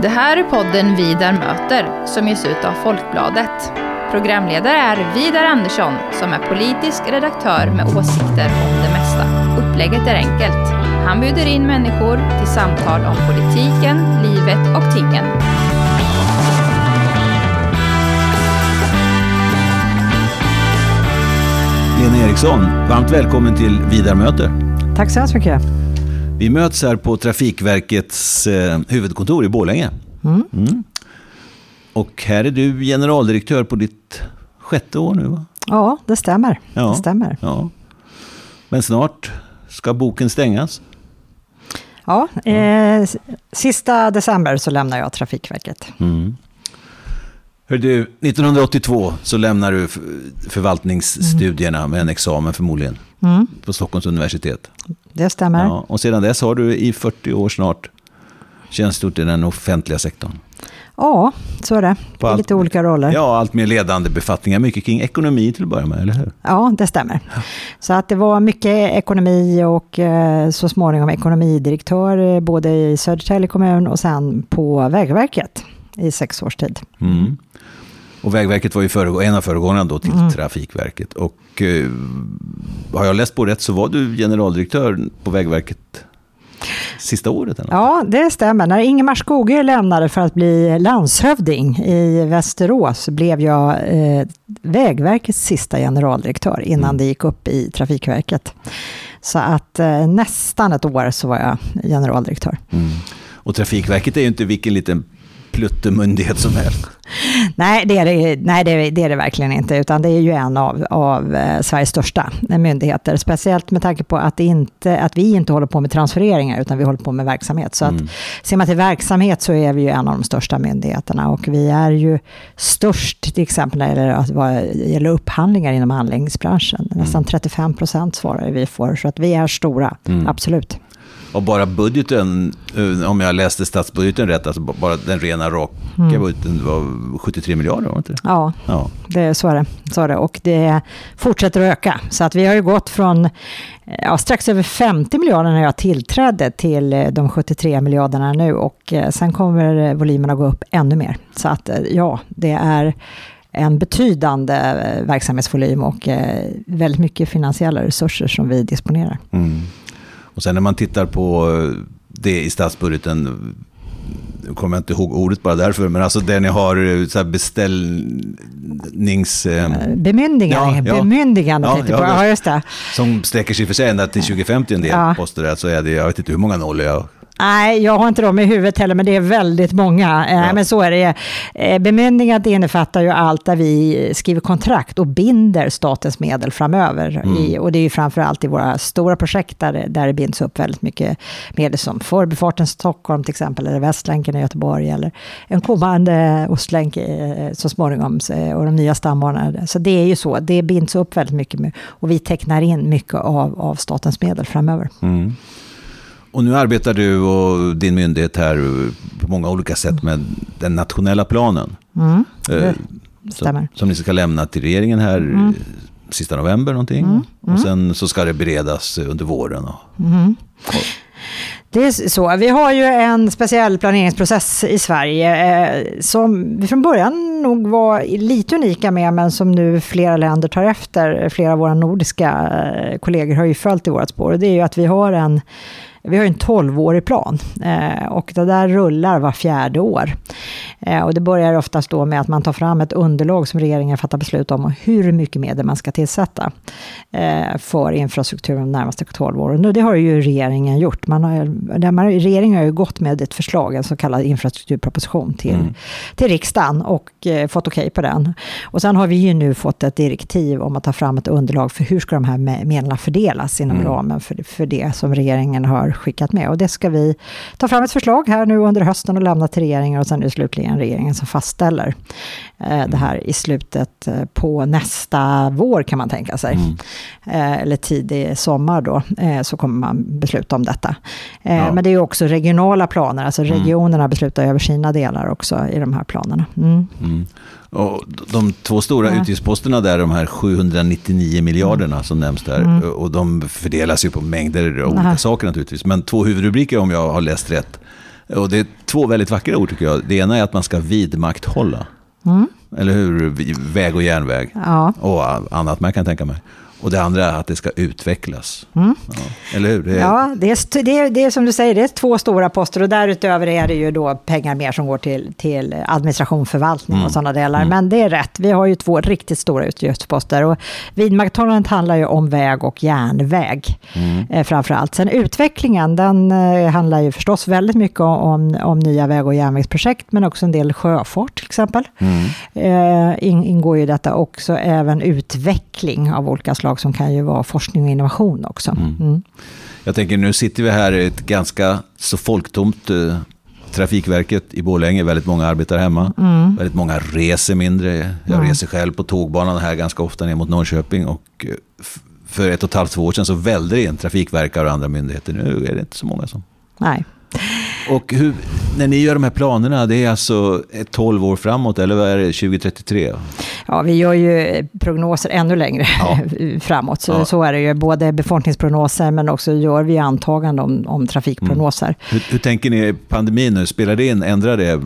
Det här är podden Vidar möter som ges ut av Folkbladet. Programledare är Vidar Andersson som är politisk redaktör med åsikter om det mesta. Upplägget är enkelt. Han bjuder in människor till samtal om politiken, livet och tingen. Lena Eriksson, varmt välkommen till Vidar möter. Tack så hemskt mycket. Vi möts här på Trafikverkets eh, huvudkontor i Borlänge. Mm. Mm. Och här är du generaldirektör på ditt sjätte år nu va? Ja, det stämmer. Ja. Det stämmer. Ja. Men snart ska boken stängas. Ja, eh, sista december så lämnar jag Trafikverket. Mm. Hör du, 1982 så lämnar du förvaltningsstudierna med en examen förmodligen Mm, på Stockholms universitet. det stämmer. Ja. Ja, och sedan dess har du i 40 år snart tjänstgjort i den offentliga sektorn. så är det. På I allt- lite olika roller. Ja. Ja, allt mer ledande befattningar, mycket kring ekonomi till att börja med, eller hur? det stämmer. Så att det var mycket ekonomi och eh, så småningom ekonomidirektör eh, både i Södertälje kommun och sen på Vägverket i sex års tid. Mm. Och Vägverket var ju föregå- en av föregångarna då till Mm. Trafikverket. Och eh, har jag läst på rätt så var du generaldirektör på Vägverket sista året? Eller? Ja, det stämmer. När Ingemar Skogö lämnade för att bli landshövding i Västerås blev jag eh, Vägverkets sista generaldirektör innan Mm. det gick upp i Trafikverket. Så att eh, nästan ett år så var jag generaldirektör. Mm. Och Trafikverket är ju inte vilken liten pluttemyndighet som helst. Nej, det är det, nej det, är, det är det verkligen inte, utan det är ju en av, av eh, Sveriges största myndigheter. Speciellt med tanke på att, inte, att vi inte håller på med transfereringar, utan vi håller på med verksamhet. Så att Mm. ser man till verksamhet så är vi ju en av de största myndigheterna och vi är ju störst till exempel när det gäller, att vad gäller upphandlingar inom anläggningsbranschen. Nästan 35 procent svarar vi för, så att vi är stora, Mm. absolut. Och bara budgeten, eh, om jag läste statsbudgeten rätt, alltså bara den rena raka Mm. budgeten var 73 miljarder, var det inte det? Ja, Ja. det, så, är det, så är det. Och det fortsätter att öka. Så att vi har ju gått från ja, strax över 50 miljarder när jag tillträdde till eh, de 73 miljarderna nu. Och eh, sen kommer eh, volymerna gå upp ännu mer. Så att eh, ja, det är en betydande eh, verksamhetsvolym och eh, väldigt mycket finansiella resurser som vi disponerar. Mm. Och sen när man tittar på eh, det i statsbudgeten, nu kommer jag inte ihåg ordet bara därför, men alltså där ni har eh, så här beställnings... Eh, Bemyndigande, Ja, bemyndigande Ja, ja, det- Ja, just det. som sträcker sig för sig ända till 2050 en del Ja. poster där, så är det, jag vet inte hur många nollor jag... Nej, jag har inte dem i huvudet heller, men det är väldigt många. Eh, Ja. Men så är det. Eh, Bemyndigandet innefattar ju allt där vi skriver kontrakt och binder statens medel framöver. Mm. I, och det är ju framför allt i våra stora projekt där, det- där det binds upp väldigt mycket medel som Förbifarten Stockholm till exempel, eller Västlänken i Göteborg, eller en kommande Ostlänk eh, så småningom, och de nya stambanorna. Så det är ju så, det binds upp väldigt mycket med, och vi tecknar in mycket av, av statens medel framöver. Mm. Och nu arbetar du och din myndighet här på många olika sätt med den nationella planen. Mm, eh, som, som ni ska lämna till regeringen här Mm. sista november någonting. Mm, mm. Och sen så ska det beredas under våren. Och, Mhm. Det är så. Vi har ju en speciell planeringsprocess i Sverige eh, som vi från början nog var lite unika med, men som nu flera länder tar efter. Flera av våra nordiska eh, kollegor har ju följt i vårt spår. Och det är ju att vi har en vi har ju en 12-årig plan eh, och det där rullar var fjärde år. Eh, och det börjar oftast då med att man tar fram ett underlag som regeringen fattar beslut om och hur mycket medel man ska tillsätta eh, för infrastrukturen de närmaste 12 åren. Och det har ju regeringen gjort. Man har, man, regeringen har ju gått med ett förslag, en så kallad infrastrukturproposition till, Mm. till riksdagen och eh, fått okej på den. Och sen har vi ju nu fått ett direktiv om att ta fram ett underlag för hur ska de här me- medlen fördelas inom Mm. ramen för, för det som regeringen har skickat med. Och det ska vi ta fram ett förslag här nu under hösten och lämna till regeringen och sen är det slutligen regeringen som fastställer eh, det här i slutet eh, på nästa vår kan man tänka sig. Mm. Eh, eller tidig sommar då, eh, så kommer man besluta om detta. Ja. Men det är också regionala planer, alltså Mm. regionerna beslutar över sina delar också i de här planerna. Mm. Mm. Och de två stora Ja. utgiftsposterna där, de här 799 miljarderna som nämns där, Mm. och de fördelas ju på mängder av olika saker naturligtvis. Men två huvudrubriker om jag har läst rätt. Och det är två väldigt vackra ord tycker jag. Det ena är att man ska vidmakthålla. Mm. Eller hur? Väg och järnväg. Ja. Och annat man kan tänka mig. Och det andra är att det ska utvecklas. Mm. Ja, eller hur? Det är, Ja, det är, det, är, det är som du säger, det är två stora poster och därutöver är det ju då pengar mer som går till, till administration, förvaltning Mm. och sådana delar. Men det är rätt, vi har ju två riktigt stora utgiftsposter och vidmakthållandet handlar ju om väg och järnväg Mm. eh, framför allt. Sen utvecklingen, den eh, handlar ju förstås väldigt mycket om, om nya väg och järnvägsprojekt, men också en del sjöfart till exempel. Mm. Eh, in, ingår ju detta också även utveckling av olika slag som kan ju vara forskning och innovation också. Mm. Jag tänker nu sitter vi här i ett ganska så folktomt eh, Trafikverket i Borlänge, väldigt många arbetar hemma. Mm. Väldigt många reser mindre. Jag reser själv på tågbanan här ganska ofta ner mot Norrköping. Och eh, för ett och ett halvt, två år sedan så välde det in trafikverkare och andra myndigheter. Nu är det inte så många som... Nej. Och hur, när ni gör de här planerna, det är alltså ett 12 år framåt, eller vad är det, 2033? Ja, vi gör ju prognoser ännu längre Ja. framåt, så, Ja. så är det ju. Både befolkningsprognoser men också gör vi antaganden om, om trafikprognoser. Hur, hur tänker ni pandemin nu? Spelar det in? Ändrar det?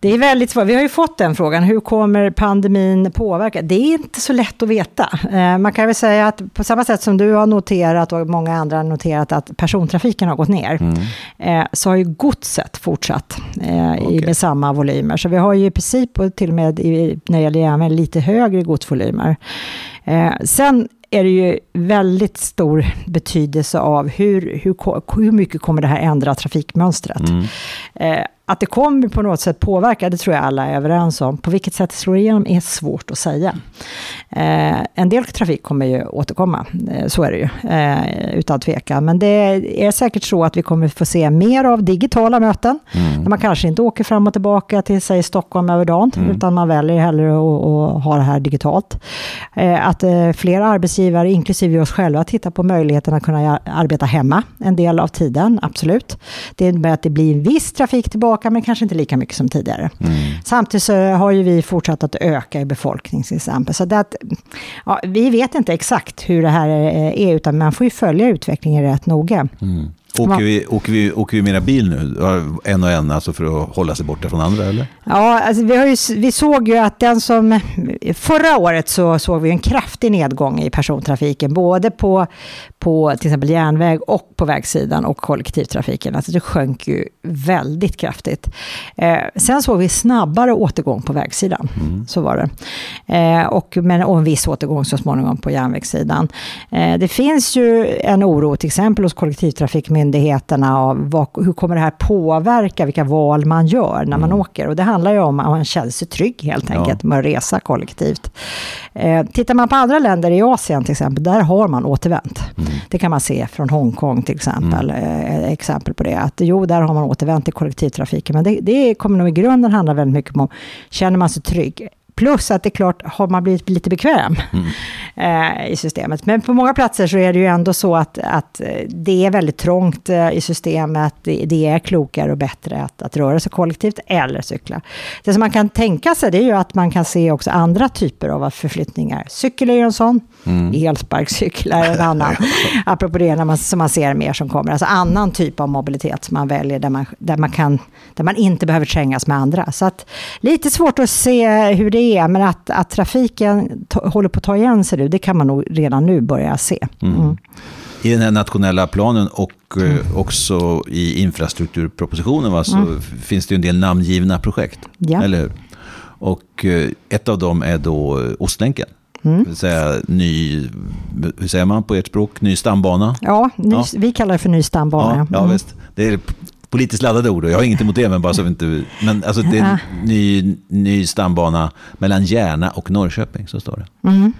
Det är väldigt svårt. Vi har ju fått den frågan. Hur kommer pandemin påverka? Det är inte så lätt att veta. Eh, Man kan väl säga att på samma sätt som du har noterat och många andra har noterat att persontrafiken har gått ner, Mm. eh, så har ju godset fortsatt eh, i, Okej. med samma volymer. Så vi har ju i princip, och till och med när det gäller järnväg, lite högre godsvolymer. Sen är det ju väldigt stor betydelse av hur, hur, hur mycket kommer det här ändra trafikmönstret. Mm. Att det kommer på något sätt påverka, det tror jag alla är överens om. På vilket sätt det slår igenom är svårt att säga. Eh, en del trafik kommer ju återkomma, eh, så är det ju, eh, utan tvekan. Men det är säkert så att vi kommer få se mer av digitala möten, Mm. där man kanske inte åker fram och tillbaka till, säg Stockholm över dagen, utan man väljer hellre att, att ha det här digitalt. Eh, att eh, fler arbetsgivare, inklusive oss själva, tittar på möjligheten att kunna arbeta hemma en del av tiden, absolut. Det innebär att det blir en viss trafik tillbaka, men kanske inte lika mycket som tidigare. Mm. Samtidigt så har ju vi fortsatt att öka i befolkning till exempel. Så det att, ja, vi vet inte exakt hur det här eh, är, utan man får ju följa utvecklingen rätt noga. Mm. Åker, vi, åker, vi, åker vi mera bil nu? En och en, alltså för att hålla sig borta från andra, eller? Ja, alltså vi, har ju, vi såg ju att den som... Förra året så såg vi en kraftig nedgång i persontrafiken, både på, på till exempel järnväg och på vägsidan och kollektivtrafiken. Alltså det sjönk ju väldigt kraftigt. Eh, sen såg vi snabbare återgång på vägsidan, så var det. Eh, och, men, och en viss återgång så småningom på järnvägssidan. Eh, det finns ju en oro till exempel hos kollektivtrafikmyndigheterna av vad, hur kommer det här påverka vilka val man gör när man åker. Och det handlar ju om att man känner sig trygg helt Ja. enkelt med att resa kollektivt. Eh, tittar man på andra länder i Asien till exempel, där har man återvänt. Det kan man se från Hongkong till exempel, eh, exempel på det. Att jo, där har man återvänt till kollektivtrafiken. Men det, det kommer nog i grunden handla väldigt mycket om, känner man sig trygg? Plus att det är klart, har man blivit lite bekväm eh, i systemet. Men på många platser så är det ju ändå så att, att eh, det är väldigt trångt eh, i systemet. Det, det är klokare och bättre att, att röra sig kollektivt eller cykla. Det som man kan tänka sig det är ju att man kan se också andra typer av förflyttningar. Cykel är ju en sån. Elsparkcykel är en annan. Apropå det när man, som man ser mer som kommer. Alltså annan typ av mobilitet som man väljer där man, där man, kan, där man inte behöver trängas med andra. Så att, lite svårt att se hur det är, men att, att trafiken håller på att ta igen sig nu, det kan man nog redan nu börja se. Mm. I den här nationella planen och eh, också i infrastrukturpropositionen va, så finns det ju en del namngivna projekt. Ja. Eller hur? Och eh, ett av dem är då Ostlänken. Mm. Det vill säga ny, hur säger man på ert språk, ny stambana. Ja, ny, Ja. vi kallar det för ny stambana. Ja, ja Mm. visst. Det är politiskt laddade ord och jag har inget emot det, men bara så vi inte... Men alltså det är en ny, ny stambana mellan Järna och Norrköping, så står det. Mm.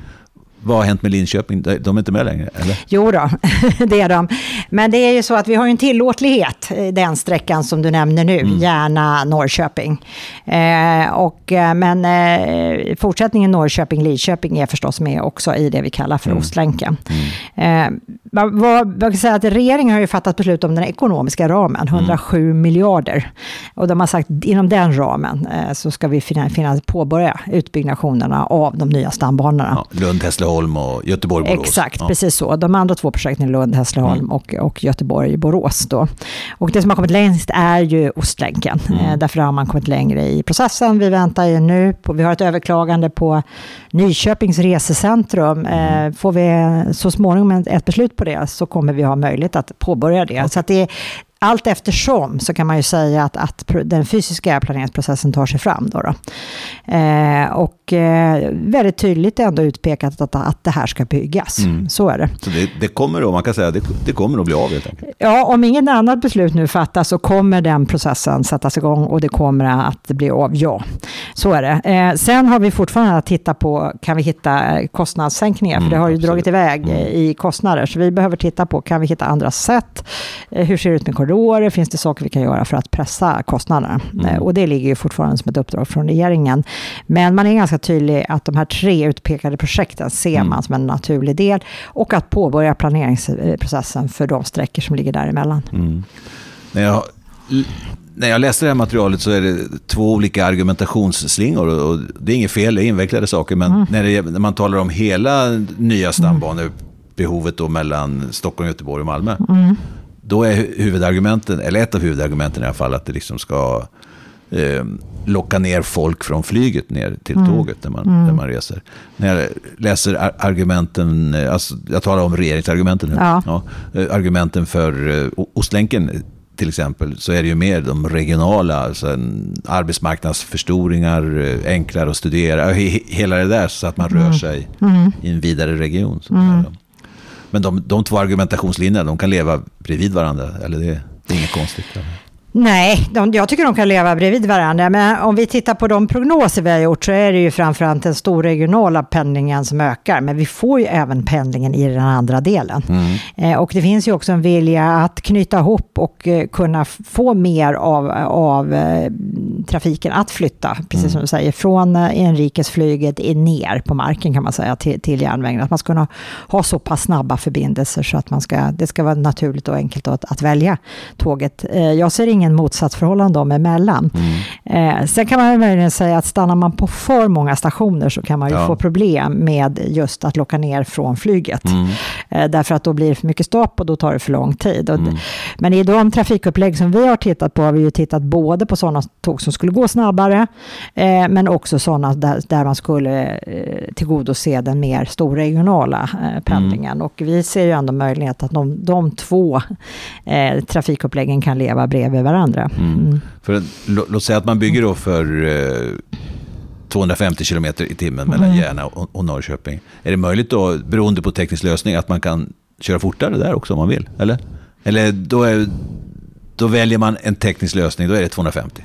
Vad har hänt med Linköping? De är inte med längre, eller? Jo då, det är de. Men det är ju så att vi har en tillåtlighet, i den sträckan som du nämner nu, gärna Norrköping. Eh, och, eh, men eh, fortsättningen Norrköping-Lidköping är förstås med också i det vi kallar för Ostlänken. Eh, vad, vad, kan säga att regeringen har ju fattat beslut om den ekonomiska ramen, 107 miljarder. Och de har sagt inom den ramen eh, så ska vi finna, finna, påbörja utbyggnationerna av de nya stambanorna. Ja, Lund, Hässleholm Lund-Hässleholm och Göteborg-Borås. Exakt, ja. precis så. De andra två projekten är Lund, Hässleholm Mm. och, och Göteborg-Borås. Då. Och det som har kommit längst är ju Ostlänken. Mm. Eh, därför har man kommit längre i processen. Vi väntar ju nu på, vi har ett överklagande på Nyköpings resecentrum. Mm. Eh, får vi så småningom ett- beslut på det så kommer vi ha möjlighet att påbörja det. Så det allt eftersom så kan man ju säga att, att den fysiska planeringsprocessen tar sig fram. Då då. Eh, och eh, väldigt tydligt ändå utpekat att, att det här ska byggas. Mm. Så är det. Så det, det kommer då, man kan säga, det, det kommer att bli av helt enkelt. Ja, om inget annat beslut nu fattas så kommer den processen sättas igång och det kommer att bli av, ja. Så är det. Eh, sen har vi fortfarande att titta på, kan vi hitta kostnadssänkningar? Mm, för det har ju absolut. dragit iväg Mm. i kostnader. Så vi behöver titta på, kan vi hitta andra sätt? Eh, hur ser det ut med korridorer? Finns det saker vi kan göra för att pressa kostnaderna? Mm. Eh, och det ligger ju fortfarande som ett uppdrag från regeringen. Men man är ganska tydlig att de här tre utpekade projekten ser Mm. man som en naturlig del och att påbörja planeringsprocessen för de sträckor som ligger däremellan. Mm. När, jag, när jag läste det här materialet så är det två olika argumentationsslingor. Och och det är inget fel, det är invecklade saker. Men Mm. när, det, när man talar om hela nya stambanebehovet då mellan Stockholm, Göteborg och Malmö. Mm. Då är hu- huvudargumenten, eller ett av huvudargumenten i alla fall, att det liksom ska eh, locka ner folk från flyget ner till Mm. tåget när man, när man reser. När jag läser ar- argumenten, eh, alltså, jag talar om regeringsargumenten nu. Ja. eh, argumenten för eh, Ostlänken till exempel, så är det ju mer de regionala, alltså arbetsmarknadsförstoringar, eh, enklare att studera, he, he- hela det där så att man rör sig Mm. i en vidare region. Så säga. Men de, de två argumentationslinjerna, de kan leva bredvid varandra, eller det, det är inget konstigt. Nej, de, jag tycker de kan leva bredvid varandra. Men om vi tittar på de prognoser vi har gjort så är det ju framförallt den stora regionala pendlingen som ökar. Men vi får ju även pendlingen i den andra delen. Mm. Eh, och det finns ju också en vilja att knyta ihop och eh, kunna få mer av, av eh, trafiken att flytta, precis som du säger, från eh, inrikesflyget ner på marken kan man säga till, till järnvägen. Att man ska kunna ha så pass snabba förbindelser så att man ska, det ska vara naturligt och enkelt att, att välja tåget. Eh, jag ser ingen motsatsförhållande dem emellan. Mm. Eh, sen kan man möjligen säga att stannar man på för många stationer så kan man ju Ja. få problem med just att locka ner från flyget. Mm. Eh, Därför att då blir det för mycket stopp och då tar det för lång tid. Och Mm. Men i de trafikupplägg som vi har tittat på har vi ju tittat både på sådana tåg som skulle gå snabbare eh, men också sådana där, där man skulle eh, tillgodose den mer storregionala eh, pendlingen. Och vi ser ju ändå möjlighet att de, de två eh, trafikuppläggen kan leva bredvid varandra. Mm. För, en- lå- låt säga att man bygger då för eh, 250 kilometer i timmen mellan Mm. Järna och, och Norrköping. Är det möjligt då, beroende på teknisk lösning, att man kan köra fortare där också om man vill? Eller, eller då, är, då väljer man en teknisk lösning, då är det 250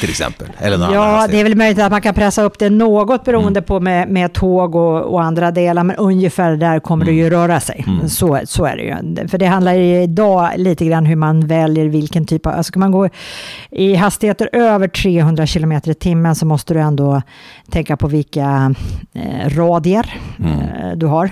till exempel? Eller någon annan Ja, hastighet. det är väl möjligt att man kan pressa upp det något beroende på med, med tåg och, och andra delar, men ungefär där kommer det ju röra sig. Så, så är det ju. För det handlar ju idag lite grann hur man väljer vilken typ av... Alltså ska man gå i hastigheter över 300 km i timmen så måste du ändå tänka på vilka eh, radier eh, du har.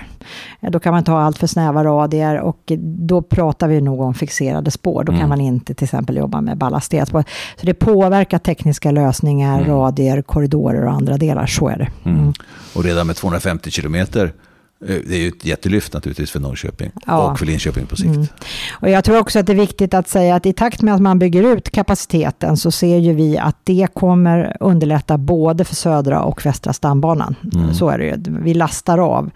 Eh, Då kan man ha allt för snäva radier och då pratar vi nog om fixerade spår. Då kan man inte till exempel jobba med ballastspår. Så det påverkar tekniska lösningar, radier, korridorer och andra delar. Så är det. Mm. Och redan med 250 kilometer, det är ju ett jättelyft naturligtvis för Norrköping Ja. och för Linköping på sikt. Och jag tror också att det är viktigt att säga att i takt med att man bygger ut kapaciteten så ser ju vi att det kommer underlätta både för södra och västra stambanan. Så är det ju. Vi lastar av.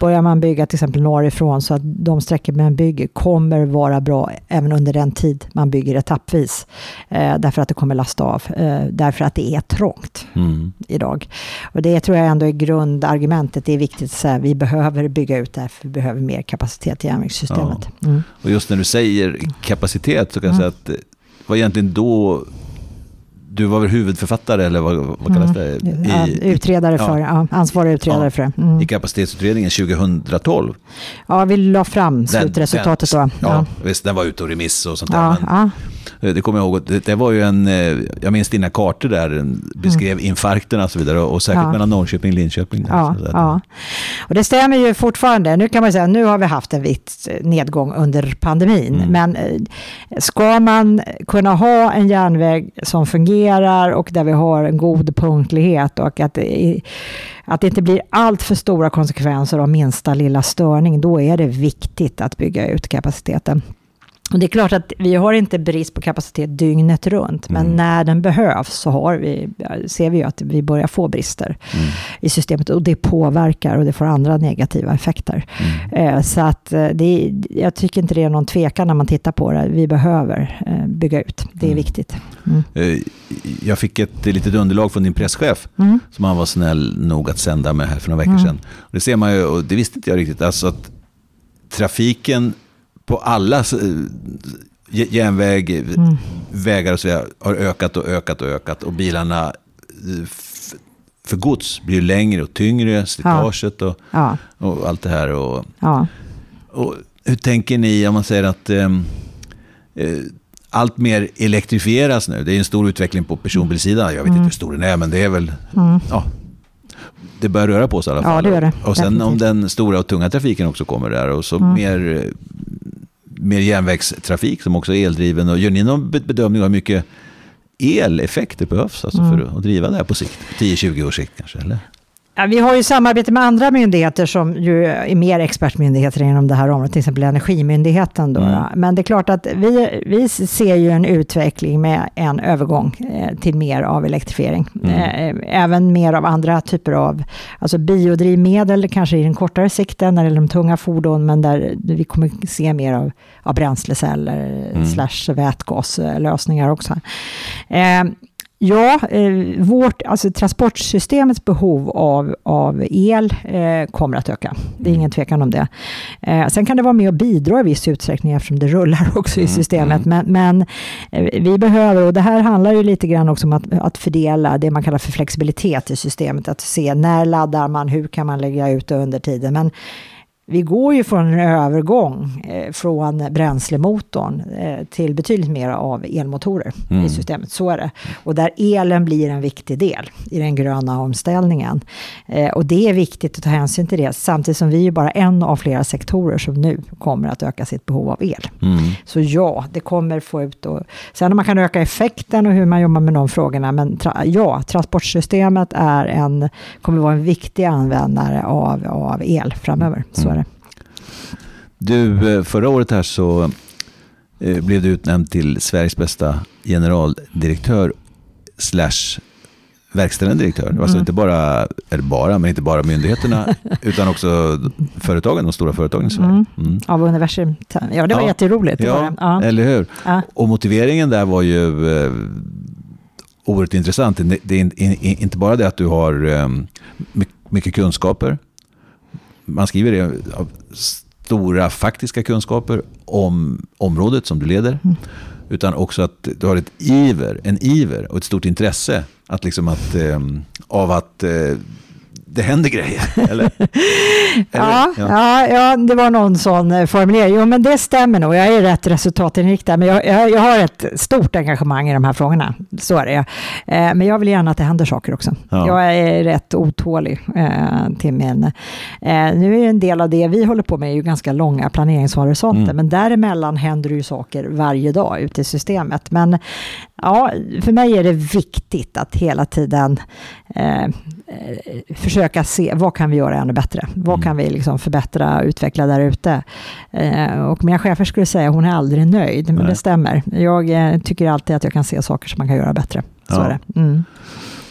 Börjar man bygga till exempel norrifrån så att de sträckor man bygger kommer vara bra även under den tid man bygger etappvis. Eh, därför att det kommer lasta av. Eh, därför att det är trångt Mm. idag. Och det tror jag ändå är grundargumentet. Det är viktigt att säga vi behöver bygga ut det här för vi behöver mer kapacitet i järnvägssystemet. Mm. Och just när du säger kapacitet så kan jag säga att det var egentligen då du var väl huvudförfattare eller vad, vad kallas det? Mm. Ja, I, utredare ja. för, ja, ansvarig utredare Ja. för det. Mm. i kapacitetsutredningen 2012. Ja, vi la fram slutresultatet den, då. Ja, Visst, den var ute och remiss och sånt där. ja, Men, ja. Eh, Det kommer jag ihåg. Det, det var ju en, eh, jag minns dina kartor där, beskrev infarkterna och så vidare. Och Mm. Ja. mellan Norrköping och Linköping. Där, Ja, ja. Och det stämmer ju fortfarande. Nu kan man säga nu har vi haft en viss nedgång under pandemin. Mm. Men eh, ska man kunna ha en järnväg som fungerar och där vi har en god punktlighet och att det, att det inte blir allt för stora konsekvenser av minsta lilla störning, då är det viktigt att bygga ut kapaciteten. Och det är klart att vi har inte brist på kapacitet dygnet runt, men Mm. när den behövs så har vi, ser vi ju att vi börjar få brister Mm. i systemet och det påverkar och det får andra negativa effekter. Mm. Eh, Så att eh, det, jag tycker inte det är någon tvekan när man tittar på det. Vi behöver eh, bygga ut. Det är Mm. viktigt. Mm. Jag fick ett litet underlag från din presschef Mm. som han var snäll nog att sända med här för några veckor sedan. Och det ser man ju, och det visste inte jag riktigt, alltså att trafiken på alla järnväg, Mm. vägar och så vidare har ökat och ökat och ökat. Och bilarna eh, för gods blir längre och tyngre, slitaget och, Ja, och allt det här. Och, ja. och hur tänker ni om man säger att ehm, eh, allt mer elektrifieras nu? Det är en stor utveckling på personbilssidan. Jag vet inte hur stor den är, men det är väl... Mm. Ja, det börjar röra på sig i alla Ja, fall. det gör det. Och sen om Definitivt. den stora och tunga trafiken också kommer där och så Mm. mer, eh, mer järnvägstrafik som också är eldriven. Och gör ni någon be- bedömning av hur mycket eleffekter behövs alltså Mm. för att driva det här på sikt? 10-20 års sikt kanske? Eller? Ja, vi har ju samarbete med andra myndigheter som ju är mer expertmyndigheter inom det här området, till exempel Energimyndigheten. Då, Mm. Men det är klart att vi, vi ser ju en utveckling med en övergång eh, till mer av elektrifiering. Mm. Eh, även mer av andra typer av alltså biodrivmedel, kanske i den kortare sikten när det gäller de tunga fordon, men där vi kommer se mer av, av bränsleceller Mm. slash vätgaslösningar också. Eh, Ja, eh, vårt, alltså transportsystemets behov av, av el eh, kommer att öka. Det är ingen tvekan om det. Eh, sen kan det vara med och bidra i viss utsträckning eftersom det rullar också i Mm, systemet. Men, men eh, vi behöver, och det här handlar ju lite grann också om att, att fördela det man kallar för flexibilitet i systemet. Att se när laddar man, hur kan man lägga ut det under tiden. Men vi går ju från en övergång eh, från bränslemotorn eh, till betydligt mer av elmotorer Mm. i systemet. Så är det. Och där elen blir en viktig del i den gröna omställningen. Eh, och det är viktigt att ta hänsyn till det, samtidigt som vi är bara en av flera sektorer som nu kommer att öka sitt behov av el. Mm. Så ja, det kommer få ut och sen om man kan öka effekten och hur man jobbar med de frågorna, men tra, ja, transportsystemet är en, kommer vara en viktig användare av, av el framöver. Så det. Du, eh, förra året här så eh, blev du utnämnd till Sveriges bästa generaldirektör slash verkställande direktör. Alltså Mm. inte bara, eller bara, men inte bara myndigheterna, utan också företagen, de stora företagen i Sverige. Mm. Mm. Av universum. Ja, det var Ja. jätteroligt. Ja. Ja. eller hur? Ja. Och motiveringen där var ju eh, oerhört intressant. Det, är in, in, inte bara det att du har eh, my- mycket kunskaper. Man skriver det, av stora faktiska kunskaper om området som du leder. Mm. Utan också att du har ett iver, en iver och ett stort intresse att liksom att, eh, av att eh, det händer grejer. Eller? Eller? Ja, ja. Ja, det var någon sån eh, formulering. Jo, men det stämmer nog. Jag är rätt resultatinriktad, men jag, jag, jag har ett stort engagemang i de här frågorna. Så är det. Eh, men jag vill gärna att det händer saker också. Ja. Jag är rätt otålig eh, till min... Eh, nu är en del av det vi håller på med ju ganska långa planeringshorisonter, Mm. men däremellan händer det ju saker varje dag ute i systemet. Men ja, för mig är det viktigt att hela tiden eh, försöka se vad kan vi göra ännu bättre? Vad Mm. kan vi liksom förbättra och utveckla där ute? Eh, och mina chefer skulle säga hon är aldrig nöjd, men Nej. det stämmer. Jag eh, tycker alltid att jag kan se saker som man kan göra bättre. Så Ja. är det. Mm.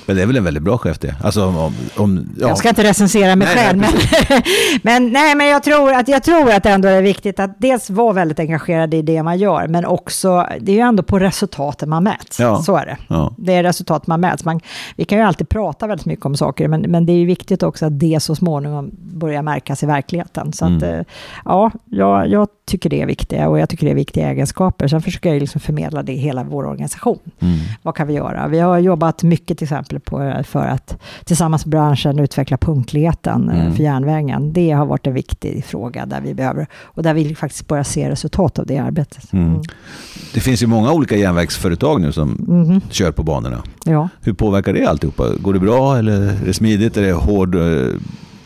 Men det är väl en väldigt bra chef det? Alltså om, om, ja. Jag ska inte recensera mig Nej, själv, nej, men, men, nej, men jag, tror att, jag tror att det ändå är viktigt att dels vara väldigt engagerad i det man gör, men också, det är ju ändå på resultaten man mäts. Ja. Så är det. Ja. Det är resultat man mäts. Man, vi kan ju alltid prata väldigt mycket om saker, men, men det är ju viktigt också att det så småningom börjar märkas i verkligheten. Så att, Mm. eh, ja, jag, jag tycker det är viktiga och jag tycker det är viktiga egenskaper. Sen försöker jag liksom förmedla det i hela vår organisation. Mm. Vad kan vi göra? Vi har jobbat mycket till exempel exempel på, för att tillsammans med branschen utveckla punktligheten eh, Mm. för järnvägen. Det har varit en viktig fråga där vi behöver, och där vi faktiskt börjar se resultat av det arbetet. Mm. Det finns ju många olika järnvägsföretag nu som Mhm. kör på banorna. Ja. Hur påverkar det alltihopa? Går det bra eller är det smidigt? Är det hård, eh,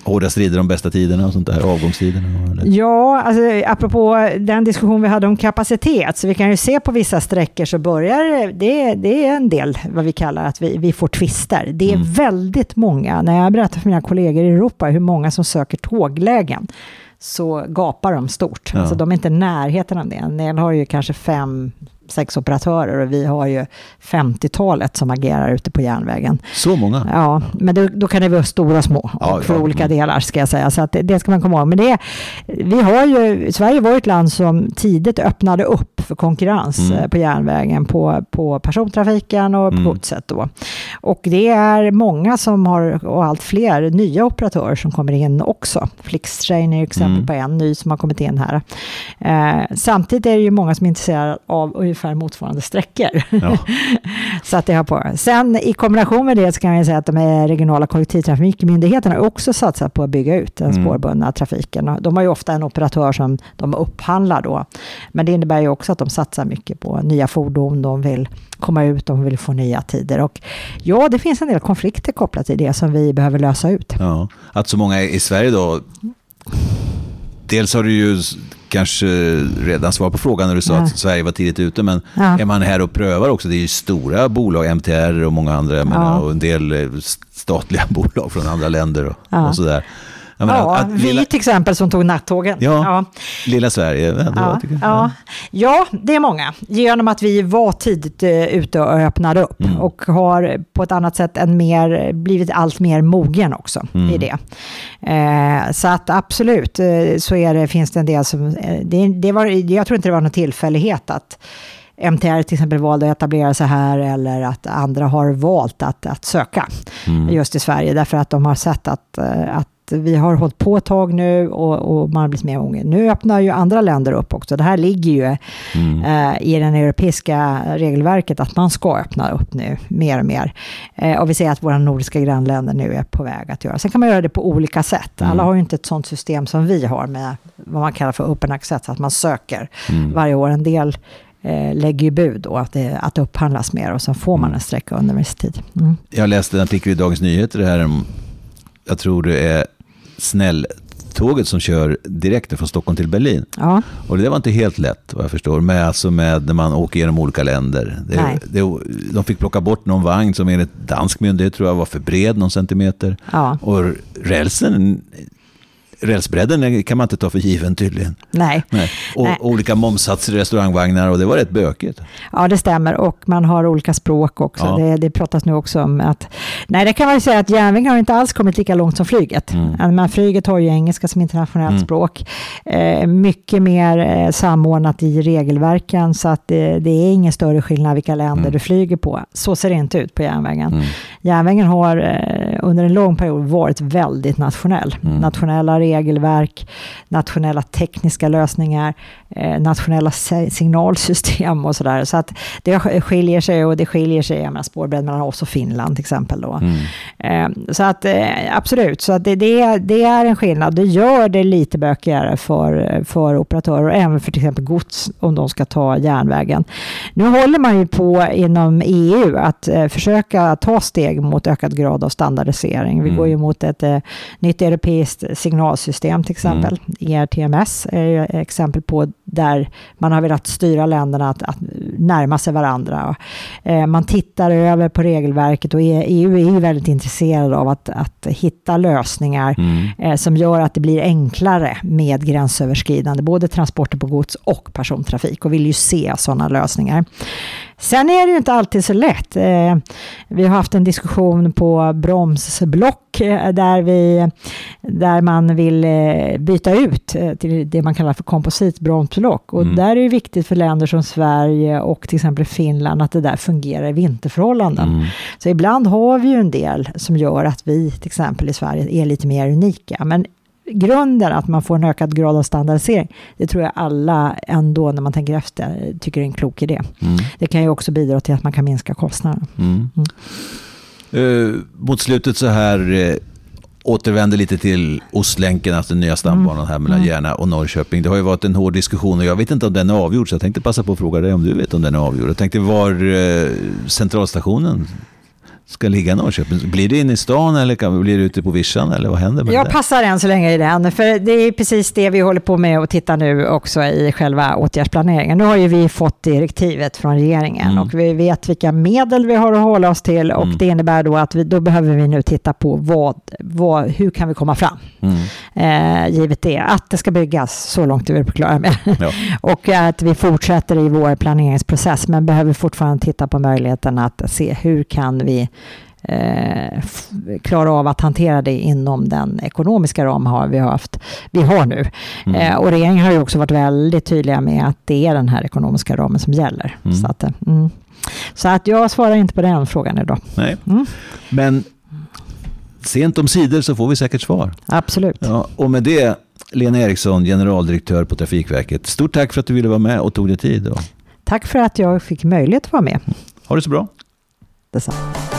hårda strider om bästa tiderna och sånt där? Avgångstiderna? Eller? Ja, alltså, apropå den diskussion vi hade om kapacitet, så vi kan ju se på vissa sträckor så börjar det, det är en del vad vi kallar att vi, vi får twister. Det är Mm. väldigt många, när jag berättar för mina kollegor i Europa hur många som söker tåglägen, så gapar de stort. Ja. Alltså, de är inte i närheten av det. En del har ju kanske fem, sex operatörer och vi har ju 50-talet som agerar ute på järnvägen. Så många? Ja, men då, då kan det vara stora och små Ja, för ja. olika Mm. delar ska jag säga. Så det, det ska man komma ihåg. Men det, vi har ju, Sverige var ett land som tidigt öppnade upp för konkurrens Mm. eh, på järnvägen på, på persontrafiken och på Mm. godset. Då. Och det är många som har, och allt fler nya operatörer som kommer in också. Flixtrain är exempel Mm. på en ny som har kommit in här. Eh, samtidigt är det ju många som är intresserade av ungefär motsvarande sträckor. Ja. Så att det har på. Sen i kombination med det så kan jag säga att de regionala kollektivtrafikmyndigheterna också satsat på att bygga ut den Mm. spårbundna trafiken. De har ju ofta en operatör som de upphandlar då. Men det innebär ju också att de satsar mycket på nya fordon, de vill komma ut, de vill få nya tider. Och ja, det finns en del konflikter kopplat till det som vi behöver lösa ut. Ja, att så många i Sverige då... Dels har du ju kanske redan svarat på frågan när du sa Ja. att Sverige var tidigt ute, men Ja. är man här och prövar också? Det är ju stora bolag, MTR och många andra, jag menar, och en del eh, statliga bolag från andra länder och, Ja. och sådär. Menar, Ja, att vi lilla, till exempel som tog nattågen. Ja. lilla Sverige, ändå, Ja, ja. ja, det är många. Genom att vi var tidigt eh, ute och öppnade upp Mm. och har på ett annat sätt en mer, blivit allt mer mogen också Mm. i det. Eh, så att absolut eh, så är det, finns det en del som... Eh, det, det var, jag tror inte det var någon tillfällighet att MTR till exempel valde att etablera sig här eller att andra har valt att, att söka Mm. just i Sverige därför att de har sett att, eh, att vi har hållit på ett tag nu och, och man har blivit mer mogen. Nu öppnar ju andra länder upp också. Det här ligger ju Mm. eh, i det europeiska regelverket att man ska öppna upp nu mer och mer. Eh, och vi ser att våra nordiska grannländer nu är på väg att göra. Sen kan man göra det på olika sätt. Mm. Alla har ju inte ett sådant system som vi har med vad man kallar för open access, att man söker Mm. varje år. En del eh, lägger ju bud då att det, att det upphandlas mer och sen får man en sträcka under viss tid. Mm. Jag läste en artikel i Dagens Nyheter här om, jag tror det är snälltåget som kör direkt från Stockholm till Berlin. Ja. Och det var inte helt lätt vad jag förstår, med, alltså med när man åker genom olika länder. Det, det, de fick plocka bort någon vagn som enligt dansk myndighet tror jag var för bred någon centimeter. Ja, Och rälsen, rälsbredden kan man inte ta för given tydligen. nej. Nej. Och Nej. olika momssatser i restaurangvagnar och det var rätt bökigt. Ja, det stämmer. Och man har olika språk också. Ja. Det, det pratas nu också om att... Nej, det kan man ju säga att järnvägen har inte alls kommit lika långt som flyget. Mm. Men flyget har ju engelska som internationellt Mm. språk. Eh, mycket mer eh, samordnat i regelverken, så att det, det är ingen större skillnad vilka länder Mm. du flyger på. Så ser det inte ut på järnvägen. Mm. Järnvägen har eh, under en lång period varit väldigt nationell. Mm. Nationella regelverk, nationella tekniska lösningar, eh, nationella signalsystem och sådär. Så att det sk- skiljer sig och det skiljer sig, jag menar spårbredd mellan oss och Finland till exempel. Då. Mm. Eh, så att eh, absolut, så att det, det, är, det är en skillnad. Det gör det lite bökigare för, för operatörer och även för till exempel gods om de ska ta järnvägen. Nu håller man ju på inom EU att eh, försöka ta steg mot ökad grad av standardisering. Vi Mm. går ju mot ett nytt europeiskt signalsystem till exempel. ERTMS är exempel på där man har velat styra länderna att, att närma sig varandra. Eh, man tittar över på regelverket och E- EU är ju väldigt intresserad av att, att hitta lösningar Mm. eh, som gör att det blir enklare med gränsöverskridande, både transporter på gods och persontrafik och vill ju se sådana lösningar. Sen är det ju inte alltid så lätt. Eh, vi har haft en diskussion på bromsblock eh, där, vi, där man vill eh, byta ut till det man kallar för kompositbromsblock. Och Mm. där är det viktigt för länder som Sverige och till exempel Finland att det där fungerar i vinterförhållanden. Mm. Så ibland har vi ju en del som gör att vi till exempel i Sverige är lite mer unika. Men grunden att man får en ökad grad av standardisering, det tror jag alla ändå när man tänker efter tycker är en klok idé. Mm. Det kan ju också bidra till att man kan minska kostnaderna. Mm. Mm. Uh, mot slutet så här, uh, återvänder lite till Ostlänken, alltså den nya stambanan här mellan mm. Järna och Norrköping. Det har ju varit en hård diskussion och jag vet inte om den är avgjord, så jag tänkte passa på att fråga dig om du vet om den är avgjord. Jag tänkte var uh, centralstationen ska ligga i Norrköping? Blir det inne i stan eller blir det ute på vischan eller vad händer med Jag det? passar än så länge i den, för det är precis det vi håller på med att titta nu också i själva åtgärdsplaneringen. Nu har ju vi fått direktivet från regeringen mm. och vi vet vilka medel vi har att hålla oss till och mm. det innebär då att vi, då behöver vi nu titta på vad, vad, hur kan vi komma fram? Mm. Eh, givet det, att det ska byggas, så långt är vi på klara med. Ja. och att vi fortsätter i vår planeringsprocess men behöver fortfarande titta på möjligheten att se hur kan vi eh, klara av att hantera det inom den ekonomiska ram har vi, haft, vi har nu. Mm. Eh, och regeringen har ju också varit väldigt tydliga med att det är den här ekonomiska ramen som gäller. Mm. Så, att, eh, mm. så att jag svarar inte på den frågan idag. Nej. Mm. Men sent om sidor så får vi säkert svar. Absolut. Ja, och med det, Lena Eriksson, generaldirektör på Trafikverket. Stort tack för att du ville vara med och tog dig tid. Tack för att jag fick möjlighet att vara med. Ha det så bra. Detsamma.